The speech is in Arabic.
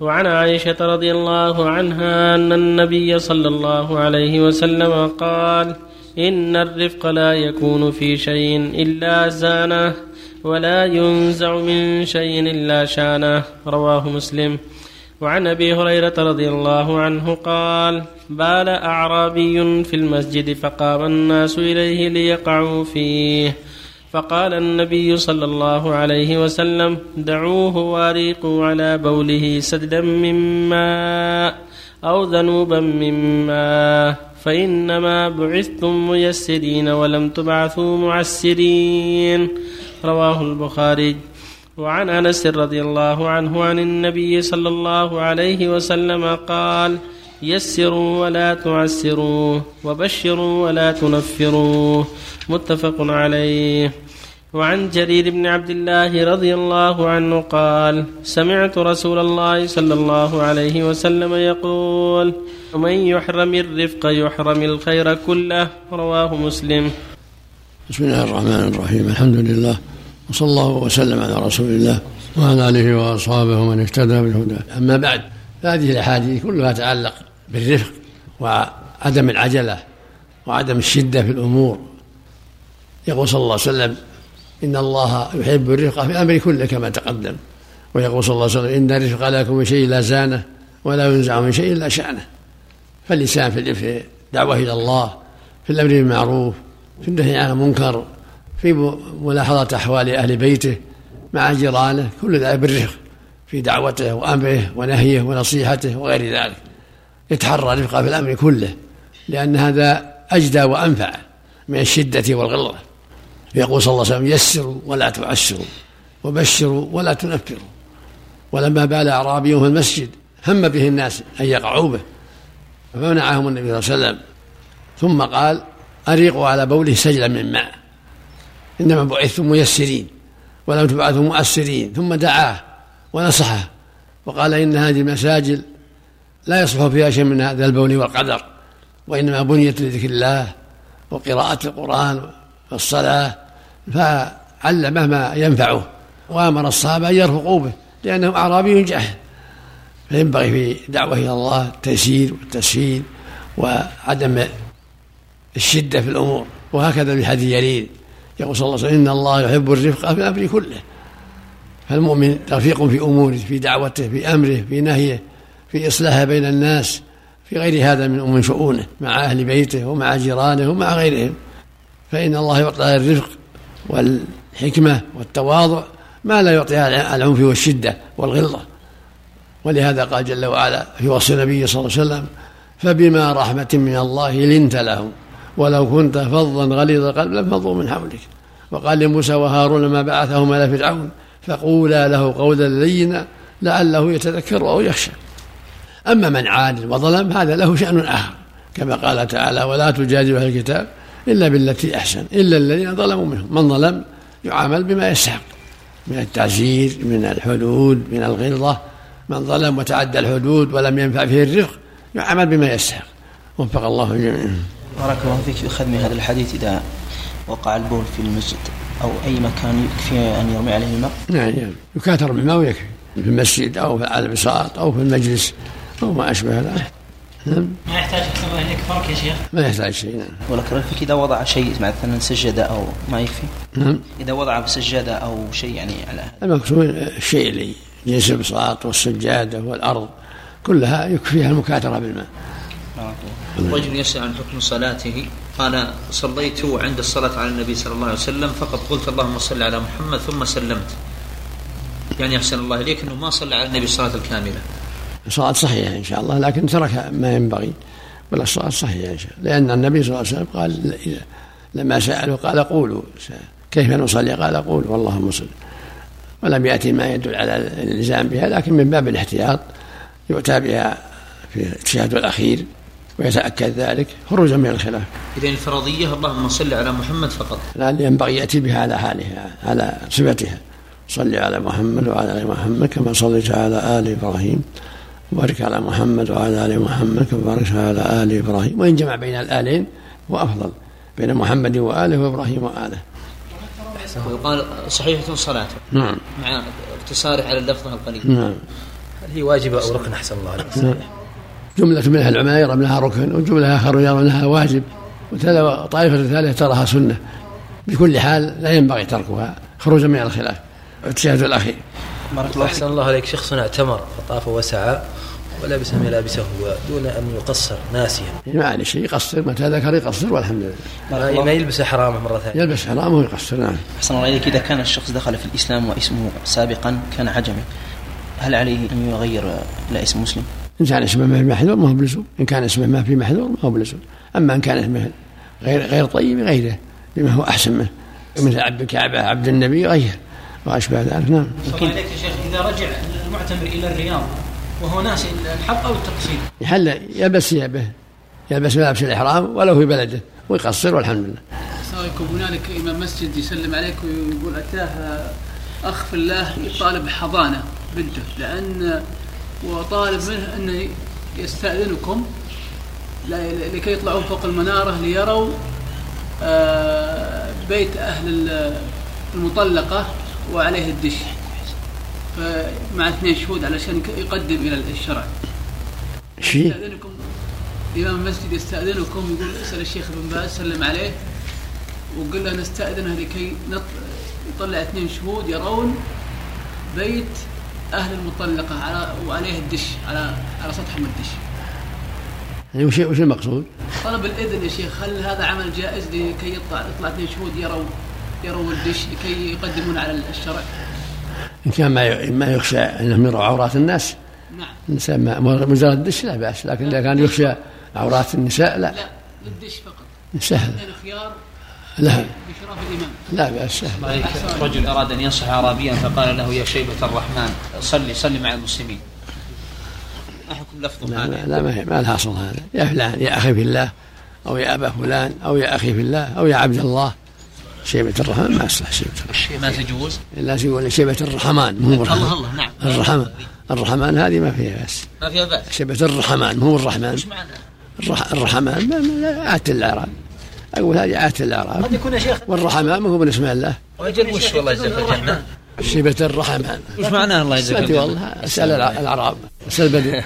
وعن عائشة رضي الله عنها أن النبي صلى الله عليه وسلم قال إن الرفق لا يكون في شيء إلا زانه ولا ينزع من شيء إلا شانه رواه مسلم. وعن أبي هريرة رضي الله عنه قال بال أعرابي في المسجد فقام الناس إليه ليقعوا فيه. فقال النبي صلى الله عليه وسلم دعوه واريقوا على بوله سددا من ماء أو ذنوبا من ماء فإنما بعثتم ميسرين ولم تبعثوا معسرين. رواه البخاري. وعن أنس رضي الله عنه عن النبي صلى الله عليه وسلم قال يسروا ولا تعسروا وبشروا ولا تنفروا. متفق عليه. وعن جرير بن عبد الله رضي الله عنه قال سمعت رسول الله صلى الله عليه وسلم يقول ومن يحرم الرفق يحرم الخير كله. رواه مسلم. بسم الله الرحمن الرحيم. الحمد لله وصلى الله وسلم على رسول الله وعلى آله وأصحابه ومن اهتدى بالهدى. أما بعد فهذه الأحاديث كلها تتعلق بالرفق وعدم العجلة وعدم الشدة في الأمور. يقول صلى الله عليه وسلم إن الله يحب الرفق في الأمر كله كما تقدم. ويقول صلى الله عليه وسلم إن الرفق لا يكون من شيء الا زانة ولا ينزع من شيء إلا شأنه. فاللسان في الدعوه إلى الله في الأمر بالمعروف في النهي عن المنكر في ملاحظة أحوال أهل بيته مع جيرانه كل ذلك بالرفق في دعوته وأمره ونهيه ونصيحته وغير ذلك. يتحرى الرفق في الأمر كله لأن هذا أجدى وأنفع من الشدة والغلظة. يقول صلى الله عليه وسلم يسروا ولا تعسروا وبشروا ولا تنفروا. ولما بال أعرابي في المسجد هم به الناس أن يقعوا به فمنعهم النبي صلى الله عليه وسلم. ثم قال أريقوا على بوله سجلا من ماء. إنما بعثتم ميسرين ولم تبعثوا مؤسرين. ثم دعاه ونصحه وقال إن هذه المساجد لا يصلح فيها شيء من هذا البول والقدر وإنما بنيت لذكر الله وقراءة القرآن والصلاة فعلمه ما ينفعه وأمر الصحابة أن يرفقوا به لأنه أعرابي جهل. فينبغي في دعوة إلى الله التيسير والتسهيل وعدم الشدة في الأمور وهكذا في حديث يريد يقول صلى الله عليه وسلم إن الله يحب الرفق في الأمر كله فالمؤمن رفيق في أموره في دعوته في أمره في نهيه في إصلاحه بين الناس في غير هذا من أم شؤونه مع أهل بيته ومع جيرانه ومع غيرهم. فإن الله يعطي الرفق والحكمة والتواضع ما لا يعطيها العنف والشدة والغلظة. ولهذا قال جل وعلا في وصف النبي صلى الله عليه وسلم فبما رحمة من الله لنت لهم ولو كنت فظا غليظ القلب لانفضوا من حولك. وقال لموسى وهارون ما بعثهما إلى فرعون. فقولا له قولا لينا لعله يتذكر أو يخشى. أما من عاد وظلم هذا له شأن آخر. كما قال تعالى ولا تجادل أهل الكتاب إلا بالتي أحسن إلا الذين ظلموا منهم. من ظلم يعامل بما يستحق من التعزير من الحدود من الغلظة. من ظلم وتعدى الحدود ولم ينفع فيه الرفق يعامل بما يستحق. وفق الله جميعا بارك الله فيك يؤخذ من هذا الحديث. إذا وقع البول في المسجد أو أي مكان يكفي أن يرمي عليه الماء؟ نعم يعني يكاثر بالماء ويكفي في المسجد أو على البساط أو في المجلس. أو ما أشبه ذلك نعم. ما يحتاج الله إليك فرق يا شيخ؟ ما يحتاج شيء نعم. ولكن فيك إذا وضع شيء مثلا سجادة أو ما يكفي؟ نعم. إذا وضع بسجادة أو شيء يعني على المقصود الشيء اللي جنس البساط والسجادة والأرض كلها يكفيها المكاثرة بالماء. رجل يسأل عن حكم صلاته قال صليت عند الصلاة على النبي صلى الله عليه وسلم فقط قلت اللهم صل على محمد ثم سلمت. يعني أحسن الله إليك أنه ما صلى على النبي الصلاة الكاملة. الصلاة صحيحة إن شاء الله لكن ترك ما ينبغي ولا الصلاة صحيحة إن شاء الله. لأن النبي صلى الله عليه وسلم قال لما سألوا قال قولوا كيف نصلي؟ قال قولوا اللهم صل ولم يأتي ما يدل على الإلزام بها لكن من باب الاحتياط يؤتى بها في التشهد الأخير ويتأكد ذلك خروجا من الخلاف. إذا الفرضية اللهم صل على محمد فقط. لا ينبغي يأتي بها على حالها على صفتها. صل على محمد وعلى آل محمد كما صليت على آل إبراهيم. وبارك على محمد وعلى آل محمد كما باركت على آل إبراهيم. وإن جمع بين الآلين هو أفضل بين محمد وآله وإبراهيم وآله. ويقال صحيحة صلاته نعم. مع اقتصاره على اللفظة القليل. نعم. هل هي واجبة أو ركن؟ أحسن الله عليك. نعم. جملة منها العلماء يرى منها ركن وجملة آخر يرى منها واجب. وطائفة ثالثة تراها سنة. بكل حال لا ينبغي تركها. خروجا من الخلاف. اجتهاد الأخير. بارك الله أحسن الله عليك. شخص اعتمر فطاف وسعى ولبس ملابسه دون أن يقصر ناسيا. ما عليه شيء يقصر متى ذكر يقصر؟ والحمد لله. ما يلبس حرامه مرة ثانية. يلبس حرامه ويقصر نعم. أحسن الله إليك إذا كان الشخص دخل في الإسلام واسمه سابقا كان عجمي هل عليه أن يغير إلى اسم مسلم؟ إن كان اسمه ما في محذور ما هو بلزوم إن كان اسمه ما في محذور ما هو بلزوم أما إن كان اسمه غير غير طيب غيره بما هو أحسن منه. مثل عبد الكعبة عبد النبي غير وأشبه ذلك. نعم. يمكن عليك يا شيخ إذا رجع المعتمر إلى الرياض وهو ناسي الحق أو التقصير؟ يحل يلبس ثيابه يلبس ملابس الإحرام ولو في بلده ويقصر والحمد لله. يكون هنالك إمام مسجد يسلم عليك ويقول أتاه أخ في الله يطالب حضانة بنته لأن وطالب منه أنه يستأذنكم لكي يطلعون فوق المنارة ليروا آه، بيت أهل المطلقة وعليه الدش. مع اثنين شهود علشان يقدم إلى الشرع. شيء يستأذنكم. إمام المسجد يستأذنكم يقول أسأل الشيخ ابن باز سلم عليه. وقل له نستأذنه لكي يطلع اثنين شهود يرون بيت أهل المطلقة على وعليه الدش على على سطح من الدش. يعني وش وش المقصود؟ طلب الإذن يا شيخ هل هذا عمل جائز لكي يطلع يطلع اثنين شهود يروا يروا الدش لكي يقدمون على الشرع؟ إن كان ما ما يخشى أنهم يروا عورات الناس. نعم. الانسان مجرد الدش لا بأس لكن إذا كان يخشى عورات النساء لا. لا للدش فقط. سهل. الخيار لا. لا بأس سهل. رجل أراد أن ينصح اعرابيا فقال له يا شيبة الرحمن صلي صلي مع المسلمين. احكم لفظه لا, لا, لا ما, ما لها اصل هذا. يا فلان يا أخي في الله أو يا أبا فلان أو يا أخي في الله أو يا عبد الله. شيبة الرحمن ما يصلح شيبة الرحمن. ما تجوز؟ لا يقول شيبة الرحمن مو الرحمن. الله الله نعم. الرحمن الرحمن هذه ما فيها بأس. ما فيها بأس. شيبة الرحمن مو الرحمن. إيش معنى؟ الرحمن عادة الأعراب. أقول هذه عادة الأعراب. قد يكون يا شيخ والرحمن ما هو من اسم الله وأجل وش والله يجزاك الجنة شيبة الرحمن. وش معناه الله يجزاك الجنة والله أسأل الأعراب. أسأل البدو